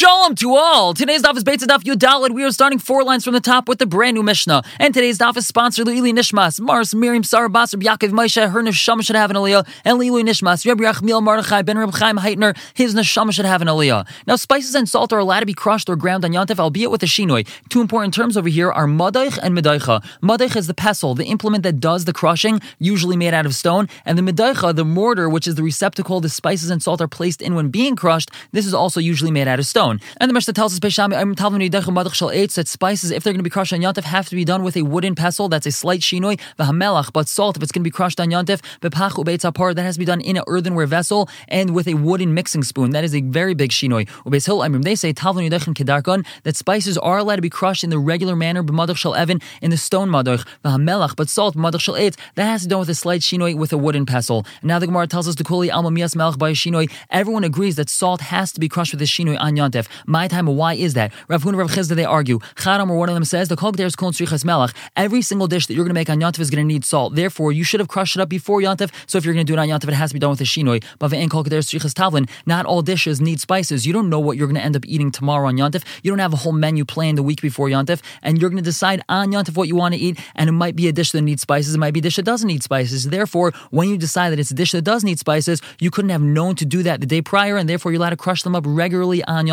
Shalom to all! Today's daf is Beit Daf Yudalid. We are starting four lines from the top with the brand new Mishnah. And today's daf is sponsored Lili Nishmas, Mars, Miriam, Sarah, Bas, Reb Yaakov, Moshe, her neshama should have an aliyah, and Lili Nishmas, Reb Yachmiel, Mordechai, Ben Reb Chaim Heitner, his neshama should have an aliyah. Now, spices and salt are allowed to be crushed or ground on Yontif, albeit with a shinoi. Two important terms over here are madaich and medaicha. Madaich is the pestle, the implement that does the crushing, usually made out of stone, and the medaicha, the mortar, which is the receptacle the spices and salt are placed in when being crushed. This is also usually made out of stone. And the Mishnah tells us that spices, if they're going to be crushed on Yantif, have to be done with a wooden pestle. That's a slight shinoi. V'hamelach, but salt, if it's going to be crushed on Yantif, bepachu beitzapar, that has to be done in an earthenware vessel and with a wooden mixing spoon. That is a very big shinoi. They say that spices are allowed to be crushed in the regular manner, b'madach shel evan, in the stone madach. V'hamelach, but salt, madach shel that has to be done with a slight shinoi with a wooden pestle. And now the Gemara tells us to kuli alma mias melach. Everyone agrees that salt has to be crushed with a shinoi on Yantif. My time, why is that? Rav Huna, Rav Chisda, they argue. Chadam, or one of them says, the kol is kol melach. Every single dish that you're going to make on Yantif is going to need salt. Therefore, you should have crushed it up before Yantif. So if you're going to do it on Yantif, it has to be done with a shinoi. But kol tavlin. Not all dishes need spices. You don't know what you're going to end up eating tomorrow on Yantif. You don't have a whole menu planned the week before Yantif, and you're going to decide on Yantif what you want to eat. And it might be a dish that needs spices. It might be a dish that doesn't need spices. Therefore, when you decide that it's a dish that does need spices, you couldn't have known to do that the day prior, and therefore you're allowed to crush them up regularly on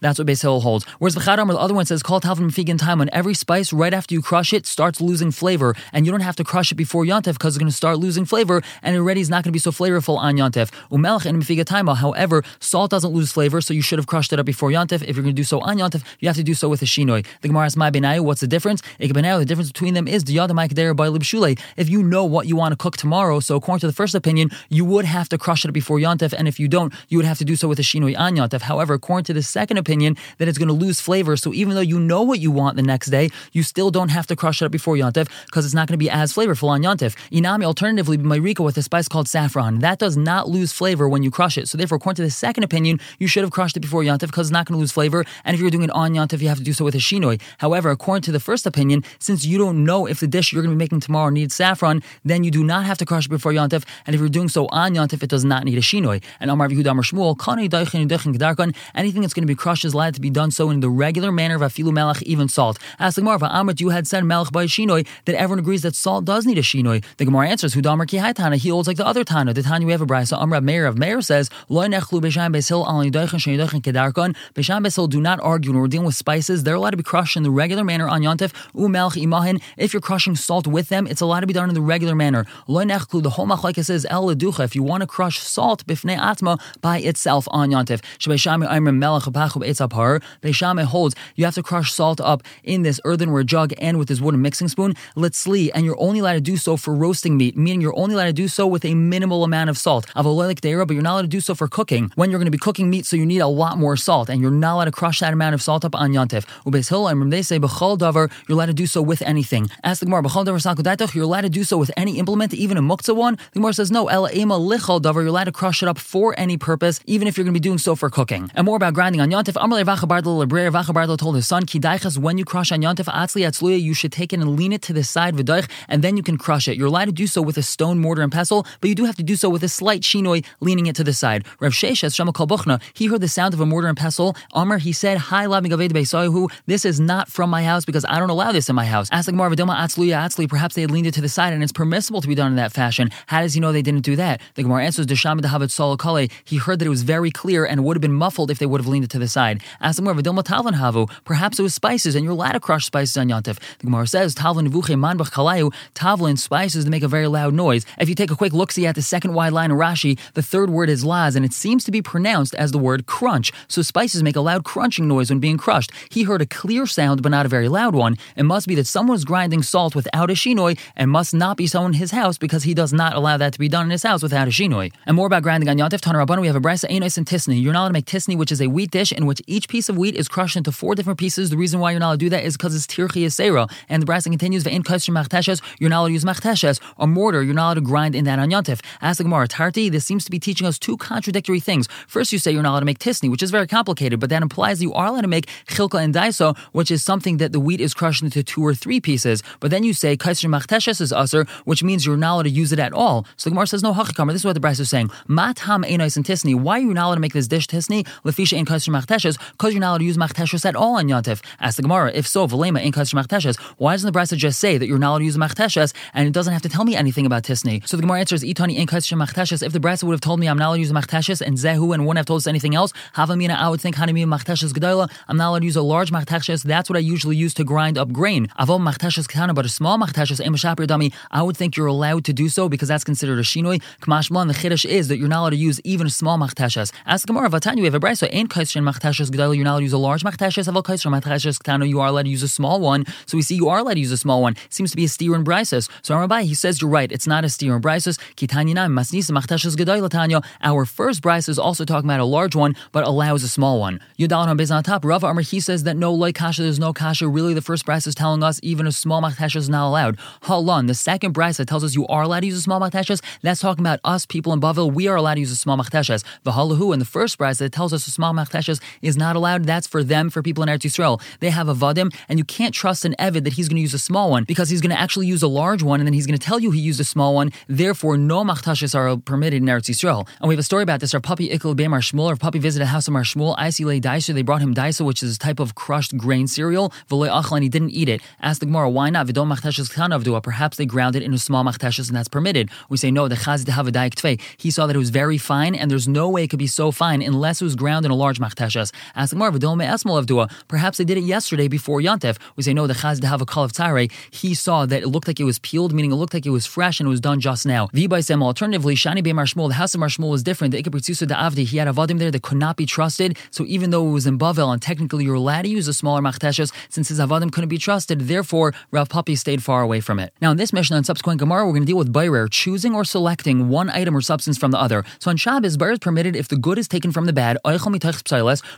That's what Beis Hill holds. Whereas the Chadam, the other one says, call Talvin Figan time when every spice, right after you crush it, starts losing flavor. And you don't have to crush it before Yontif because it's going to start losing flavor and already is not going to be so flavorful on Yontif. Umelch and Mifiga Taima, however, salt doesn't lose flavor, so you should have crushed it up before Yontif. If you're going to do so on Yontif, you have to do so with a Shinoi. The Gemara asks, My Benayu, what's the difference? The difference between them is the Yadamaikadera by Libshule. If you know what you want to cook tomorrow, so according to the first opinion, you would have to crush it before Yontif, and if you don't, you would have to do so with a Shinoi on Yontif. However, according to the second opinion, that it's going to lose flavor. So even though you know what you want the next day, you still don't have to crush it up before Yontif because it's not going to be as flavorful on Yontif. Inami, alternatively, Mayrika with a spice called saffron. That does not lose flavor when you crush it. So therefore, according to the second opinion, you should have crushed it before Yontif because it's not going to lose flavor. And if you're doing it on Yontif, you have to do so with a shinoi. However, according to the first opinion, since you don't know if the dish you're going to be making tomorrow needs saffron, then you do not have to crush it before Yontif. And if you're doing so on Yontif, it does not need a shinoi. And Amar Yehuda Shmuel, anything that's going to be crushed is allowed to be done so in the regular manner of afilu melech, even salt. Ask the Gemara, Amrit, you had said melech by shinoi, that everyone agrees that salt does need a shinoi. The Gemara answers, Hudamar ki Tana, he holds like the other Tana. The Tana we have a. So Amr Meir of Meir says, Lo nechlu b'sham besil al nidoichen shenidoichen kedarkon. B'sham besil do not argue when we're dealing with spices. They're allowed to be crushed in the regular manner on Yontif. U melech imahin. If you're crushing salt with them, it's allowed to be done in the regular manner. Lo nechlu, the whole machlekes says el. If you want to crush salt bifnei atma by itself on Yontif. Shebesham Amr melech Beshame holds you have to crush salt up in this earthenware jug and with this wooden mixing spoon. Let's see, and you're only allowed to do so for roasting meat, meaning you're only allowed to do so with a minimal amount of salt. Avololik deira, but you're not allowed to do so for cooking. When you're going to be cooking meat, so you need a lot more salt, and you're not allowed to crush that amount of salt up on yantif. Ubes hilayim, they say davar, you're allowed to do so with anything. Ask the Gemara, davar you're allowed to do so with any implement, even a muktzah one. The Gemara says no, ela ema davar, you're allowed to crush it up for any purpose, even if you're going to be doing so for cooking. And more about grinding on yantif. Amalei vachabardal lebrer vachabardal told his son, kidaichas, when you crush on atzli atzluya, you should take it and lean it to the side v'daich, and then you can crush it. You're allowed to do so with a stone mortar and pestle, but you do have to do so with a slight shinoi, leaning it to the side. Rav Sheshes Shama Kalbuchna, he heard the sound of a mortar and pestle. Amr, he said, Hi, Gaved this is not from my house because I don't allow this in my house. Ask like Marvadoma Atzluya Atzli, perhaps they had leaned it to the side and it's permissible to be done in that fashion. How does he know they didn't do that? The Gemara answers, Desham Dahavet Sol Kale, he heard that it was very clear and would have been muffled if they would have leaned it to the side. Ask the Vidoma Talvan Havu, perhaps it was spices and you're allowed to crush spices on Yontif. The Gemara says, Talvan Vuche Manbach Kalayu, Tavlin spices to make a very loud noise. If you take a quick look see at the second wide line of Rashi, the third word is laz, and it seems to be pronounced as the word crunch. So spices make a loud crunching noise when being crushed. He heard a clear sound, but not a very loud one. It must be that someone is grinding salt without a shinoi, and must not be someone in his house because he does not allow that to be done in his house without a shinoi. And more about grinding on Yontif Tanar we have a brisa Enos and Tisni. You're not allowed to make Tisni, which is a wheat dish in which each piece of wheat is crushed into four different pieces. The reason why you're not allowed to do that is because it's tirchi Yisera. And the brisa continues, you're not allowed to use machteshes, or mortar, you're not allowed to grind in that on Yontif. Ask the Gemara, Tarti, this seems to be teaching us two contradictory things. First, you say you're not allowed to make tisni, which is very complicated, but that implies that you are allowed to make chilka and daiso, which is something that the wheat is crushed into two or three pieces. But then you say kaiser machteshes is usher, which means you're not allowed to use it at all. So the Gemara says, no, hachikamer, this is what the Bryce is saying. Matam enais and tisni, why are you not allowed to make this dish tisni? Lefisha and kaiser machteshes because you're not allowed to use machteshes at all on Yontif. Ask the Gemara, if so, Velema in Kaiser machteshes, why doesn't the Brisa just say that you're not allowed to use machteshes and it doesn't have to tell me anything about Tisni? So the Gemara answers, Itani in Kaiser machteshes, if the Brisa would have told me I'm not allowed to use machteshes and Zehu and wouldn't have told us anything else, Havamina, I would think Hanami machteshes Gedola, I'm not allowed to use a large machteshes, that's what I usually use to grind up grain. Avom machteshes Katana, but a small machteshes, Emashapir Dami, I would think you're allowed to do so because that's considered a Shinoi. Kamashman, the Chiddush is that you're not allowed to use even small machteshes. Ask the Gemara, Vatanya, we have a Brisa, ain't Machteshes Gedola, you're not allowed to use a large machteshes, Aval Kaiser machteshes Katana, you are allowed to use a small one. So we see you are allowed to use a small one. Seems to be a steer in Brises. So Rabbi, he says you're right. It's not a steer in Brises. Ketanyanam masnisa machteshes gedaylatanya. Our first Bryce is also talking about a large one, but allows a small one. Yudal on on top. Rav Amr he says that no like kasha, there's no kasha. Really, the first Bryce is telling us even a small machteshes is not allowed. Halon, the second that tells us you are allowed to use a small machteshes, that's talking about us people in Bavil. We are allowed to use a small machteshes. The halahu and the first that tells us a small machteshes is not allowed. That's for them, for people in Eretz Yisrael. They have a vadim, and you can't trust an evid that he's going to use a small one because he's going to actually use a large one, and then he's going to tell you he used a small one. Therefore, no machteshes are permitted in Eretz Yisrael. And we have a story about this. Rav Papi Ikil Beim Shmuel, Rav Papi visited house of Mar Shmuel. Isile Daisa, they brought him Daisa, which is a type of crushed grain cereal. V'loy Achlan, he didn't eat it. Ask the Gemara, why not? V'dom machteshes kanavdua. Perhaps they ground it in a small machteshes, and that's permitted. We say no. The chaz to have a daik tfei. He saw that it was very fine, and there's no way it could be so fine unless it was ground in a large machteshes. Ask v'dom esmol avdua. Perhaps they did it yesterday before Yantef. We say no. The chaz have a kol of tzare. He saw that it looked like it was peeled, meaning it looked like it was fresh and it was done just now. V'baisem. Alternatively, shani be Shmuel. The house of Mar Shmuel was different. The ikabritzusa da avdi. He had a vadim there that could not be trusted. So even though it was in Bavel and technically you're allowed to use a smaller machteshes, since his avadim couldn't be trusted, therefore Rav Papi stayed far away from it. Now in this Mishnah and subsequent Gemara, we're going to deal with Bayrer, choosing or selecting one item or substance from the other. So on Shabbos, Bayrer is permitted if the good is taken from the bad,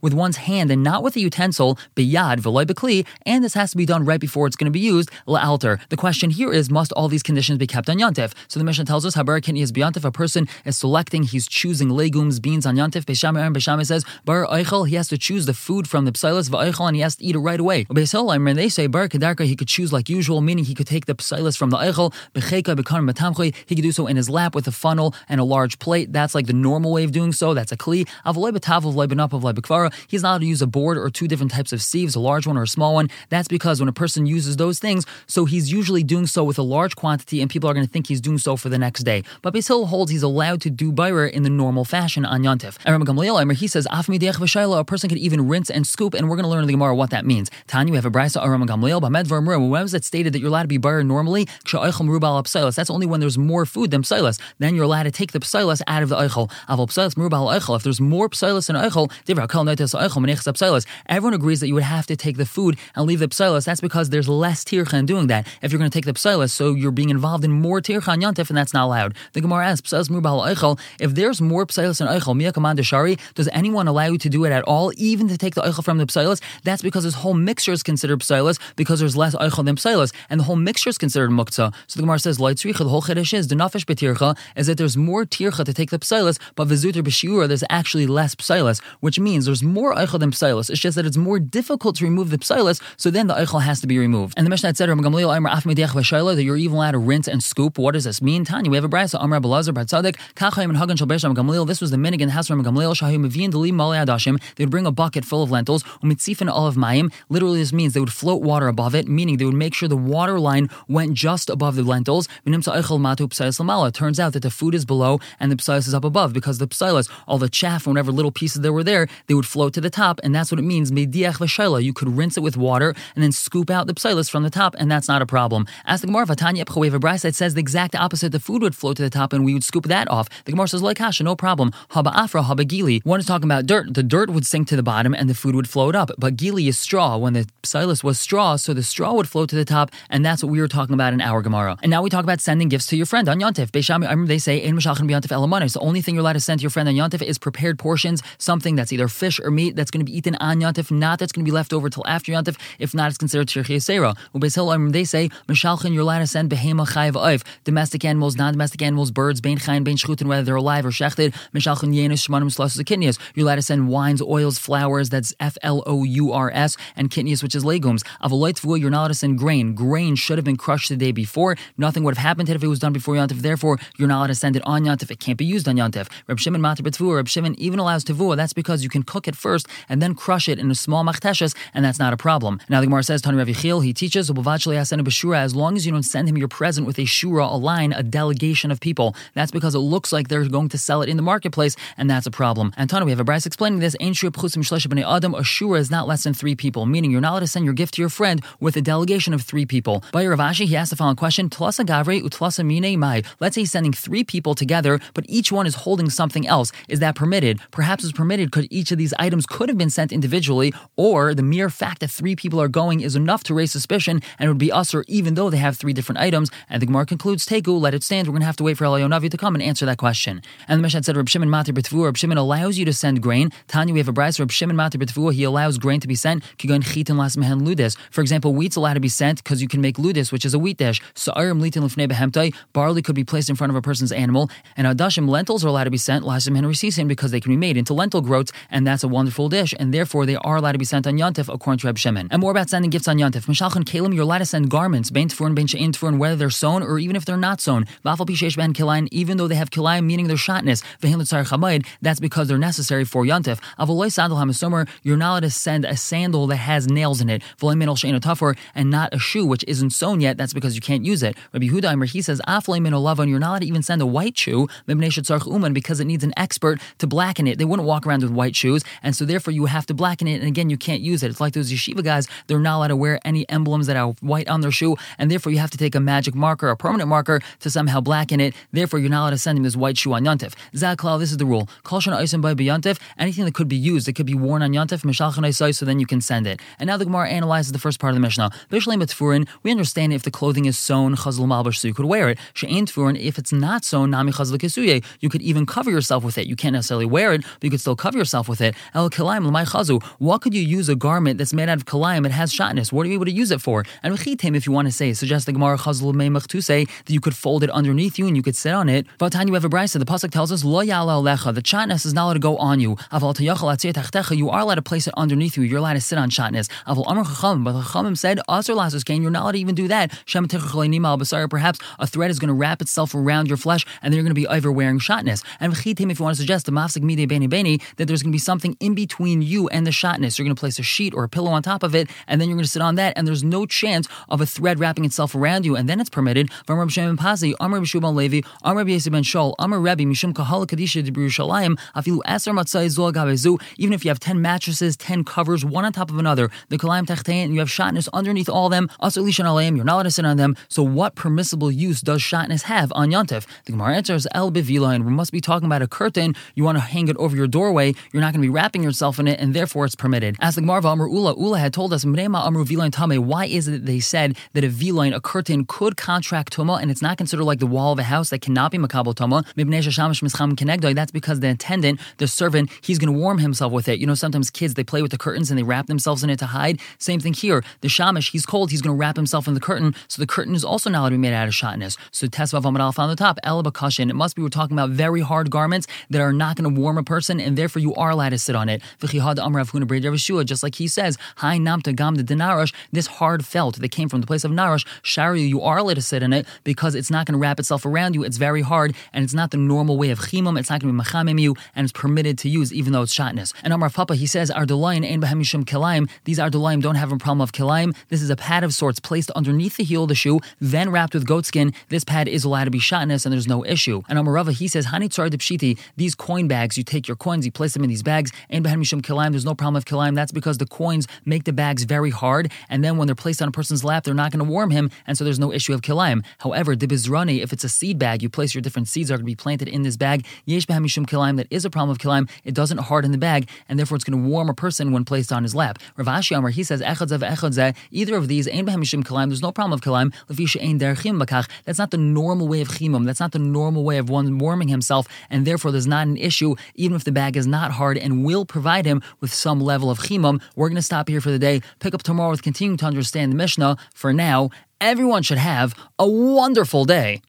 with one's hand and not with a utensil, biyad v'loy bekli, and this has to be done right before it's going to be used, la'alter. The question here is, must all these conditions be kept on Yontif? So the Mishnah tells us, Habar is B'Yontif, a person is selecting, he's choosing legumes, beans on Yontif. Besham Aaron Besham says, Bar Eichel, he has to choose the food from the psilas v'Eichel, and he has to eat it right away. Beisol, when they say Bar Kedarka, he could choose like usual, meaning he could take the psilas from the Eichel, Becheka Bekar Matamchui, he could do so in his lap with a funnel and a large plate. That's like the normal way of doing so. That's a kli. Avloy Betav of Lebanop of Lebekvara, he's not allowed to use a board or two different types of sieves, a large one or a small one. That's because when a person uses those things, so he's usually doing so with a large quantity, and people are going to think he's doing so for the next day. But Basil holds he's allowed to do bayra in the normal fashion on Yontif. And Gamliel, he says, a person can even rinse and scoop, and we're going to learn in the Gemara what that means. Tanya, we have a brisa Aram Gamliel, when was it stated that you're allowed to be bayra normally? That's only when there's more food than psilas. Then you're allowed to take the psilas out of the eichel. If there's more psilas in eichel, everyone agrees that you would have to take the food and leave the psilas. That's because there's less tircha in doing that. If you're going to take the psilas, so you're being involved in more tircha on Yontif, and that's not allowed. The Gemara asks, if there's more psilas in eichel, command shari, does anyone allow you to do it at all, even to take the eichel from the psilas? That's because this whole mixture is considered psilas because there's less eichel than psilas, and the whole mixture is considered muktzah. So the Gemara says, the whole chiddush is the nafish betircha is that there's more tircha to take the psilas, but vizuter b'shiura there's actually less psilas, which means there's more eichel than psilas. It's just that it's more difficult to remove the psilas, so then the eichel has to be removed. And the Mishnah said, that you're even allowed to rinse and scoop. What does this mean? Tanya, we have a brayso. Amr Belazar Bar Tzaddik, Kachayim and Hagan Shalbesh Gamliel. This was the minig in the house Deli Mali Adashim. They would bring a bucket full of lentils. Umitzifin olive mayim. Literally, this means they would float water above it, meaning they would make sure the water line went just above the lentils. Turns out that the food is below and the psilas is up above because the psilas, all the chaff whatever little pieces there were there, they would float to the top, and that's what it means. Mediach v'shayla. You could rinse it with water and then scoop out the psilas from the top, and that's not a problem. Ask the Gemara, Vatanya Epchawev it says the exact opposite. The food would float to the top, and we would scoop that off. The Gemara says, like Hasha, no problem. Haba Afra, Haba Gili. One is talking about dirt. The dirt would sink to the bottom, and the food would float up. But Gili is straw. When the psilas was straw, so the straw would float to the top, and that's what we were talking about in our Gemara. And now we talk about sending gifts to your friend on Yontif. They say, Ein Mashachin B'Yontif Elamanis. The only thing you're allowed to send to your friend on Yontif is prepared portions, something that's either fish or meat that's going to be eaten on Yontif, not that's going to be left over till after Yontif. If not, it's considered Tirchi Yisera. They say, Mishalchin, you're allowed to send Behema Chayiv Oiv, domestic animals, non domestic animals, birds, Bain Chayin, Bain Shchutin, whether they're alive or Shechted. Mishalchin Yenis, Shmanim, Slasus, Kidneys. You're allowed to send wines, oils, flowers, that's F L O U R S, and Kidneys, which is legumes. Avaloitvu, you're not allowed to send grain. Grain should have been crushed the day before. Nothing would have happened to it if it was done before Yontif. Therefore, you're not allowed to send it on Yontif. It can't be used on Yontif. Reb Shimon Matar Reb Shimon even allows Tavua. That's because you can can cook it first and then crush it in a small machteshes, and that's not a problem. Now the Gemara says, Tani Rav Yechiel, he teaches, as long as you don't send him your present with a shura, a line, a delegation of people, that's because it looks like they're going to sell it in the marketplace, and that's a problem. And Tana, we have a brass explaining this, Adam, a shura is not less than three people, meaning you're not allowed to send your gift to your friend with a delegation of three people. By Rav Ashi, he asked the following question, Tlasa Gavre Utlasa Mine Mai. Let's say he's sending three people together, but each one is holding something else. Is that permitted? Perhaps it's permitted Could each of these items could have been sent individually, or the mere fact that three people are going is enough to raise suspicion and it would be usher even though they have three different items. And the Gemara concludes, Tegu, let it stand. We're going to have to wait for Elayonavi to come and answer that question. And the Mishnah said, Reb Shimon Matir B'Tvu, Reb Shimon allows you to send grain. Tanya, we have a bride, Reb Shimon Matir B'Tvu, he allows grain to be sent. ludis. For example, wheat's allowed to be sent because you can make ludis, which is a wheat dish. Sa'arim litin lifnei behemtai, barley could be placed in front of a person's animal. And adashim, lentils are allowed to be sent, lasim henrisisim, because they can be made into lentil groats, and that's a wonderful dish, and therefore they are allowed to be sent on Yontif according to Reb Shimon. And more about sending gifts on Yontif. Mishalchan Kalim, you're allowed to send garments, bein tfurin, bein she'in tfurin, whether they're sewn or even if they're not sewn. Vafal pishesh ben kilayin, even though they have kilayim, meaning their shotness. Vehin chamayid, that's because they're necessary for Yontif. Avoloy sandal hamasomer, you're not allowed to send a sandal that has nails in it. V'loy she'in tuffer, and not a shoe which isn't sewn yet, that's because you can't use it. Rabbi Huda he says, Afloy min you're not allowed to even send a white shoe, because it needs an expert to blacken it. They wouldn't walk around with white shoes, and so therefore you have to blacken it, and again, you can't use it. It's like those yeshiva guys, they're not allowed to wear any emblems that are white on their shoe, and therefore you have to take a magic marker, a permanent marker, to somehow blacken it. Therefore, you're not allowed to send him this white shoe on Yontif. Zaklal, this is the rule. Kolshan Aisim by Yontif, anything that could be used, it could be worn on Yontif, Mishalchan so then you can send it. And now the Gemara analyzes the first part of the Mishnah. Bishleim Tfurin, we understand if the clothing is sewn, Chazal Malbash, so you could wear it. She'ain Tfurin, if it's not sewn, Nami Chazal you could even cover yourself with it. You can't necessarily wear it, but you could still cover yourself with it. El Kilaim, Lamai Chazu, what could you use a garment that's made out of Kilaim? It has shotness. What are you able to use it for? And Rechitim, if you want to say, suggest the Gemara Meimach to say that you could fold it underneath you and you could sit on it. You have a brisa. The pasuk tells us lo lecha. The chatness is not allowed to go on you. Aval You are allowed to place it underneath you. You're allowed to sit on chatness. Aval amar chacham. But the chachamim said asur lasus kain. You're not allowed to even do that. Shem Perhaps a thread is going to wrap itself around your flesh, and then you're going to be over wearing shotness. And v'chitim, if you want to suggest the mafsik mide beni beni, that there's going to be something in between you and the shotness. You're going to place a sheet or a pillow on top of it, and then you're going to sit on that, and there's no chance of a thread wrapping itself around you, and then it's permitted. From Shem Pazi, Amr B'Shuban Levi, Amr B'Yesi Ben Shol, Amr Rebbe, Mishum Kahal Kadisha Afilu Aser Matzai Zol even if you have 10 mattresses, 10 covers, one on top of another, the Kalayim Techtain, and you have shotness underneath all them, Asr Lishan Alayim, you're not allowed to sit on them, so what permissible use does shotness have on Yontif? The Gemara answers El Bivila, and we must be talking about a curtain, you want to hang it over your doorway, you're not going to be wrapping yourself in it, and therefore it's permitted. As the Gemara Amr Ula, Ula had told us, Amru Vilain Tame, why is it that they said that a V-line, a curtain, could contract Tuma, and it's not considered like the wall of a house that cannot be Makabal Tuma? That's because the attendant, the servant, he's going to warm himself with it. You know, sometimes kids, they play with the curtains and they wrap themselves in it to hide. Same thing here. The Shamish, he's cold, he's going to wrap himself in the curtain, so the curtain is also not allowed to be made out of shotness. So Tesvav Amad on the top, Elabakashin. It must be we're talking about very hard garments that are not going to warm a person, and therefore you are allowed to sit on it. Just like he says, Hi Namta this hard felt that came from the place of Narash, Shari, you are allowed to sit in it because it's not going to wrap itself around you. It's very hard, and it's not the normal way of chimum. It's not going to be machamim you, and it's permitted to use even though it's shotness. And Amar Papa, he says. These Ardulaim don't have a problem of kilaim. This is a pad of sorts placed underneath the heel of the shoe, then wrapped with goat skin. This pad is allowed to be shotness, and there's no issue. And Amar Rava, he says. These coin bags, you take your coins, you place them in these bags. Ein behemishum kilaim. There's no problem of kilaim. That's because the coins make the bags very hard, and then when they're placed on a person's lap, they're not going to warm him, and so there's no issue of kilaim. However, the if it's a seed bag, you place your different seeds are going to be planted in this bag. Yesh mishum kilaim. that is a problem of kilaim. It doesn't harden the bag, and therefore it's going to warm a person when placed on his lap. Rav Ashi Amar, he says, either of these, ein mishum kilayim, there's no problem of kilayim, lefisha ein derchim bakach. That's not the normal way of chimum. That's not the normal way of one warming himself, and therefore there's not an issue, even if the bag is not hard and will provide him with some level of chimum. We're going to stop here for the day. Pick up tomorrow with continuing to understand the Mishnah. For now, everyone should have a wonderful day.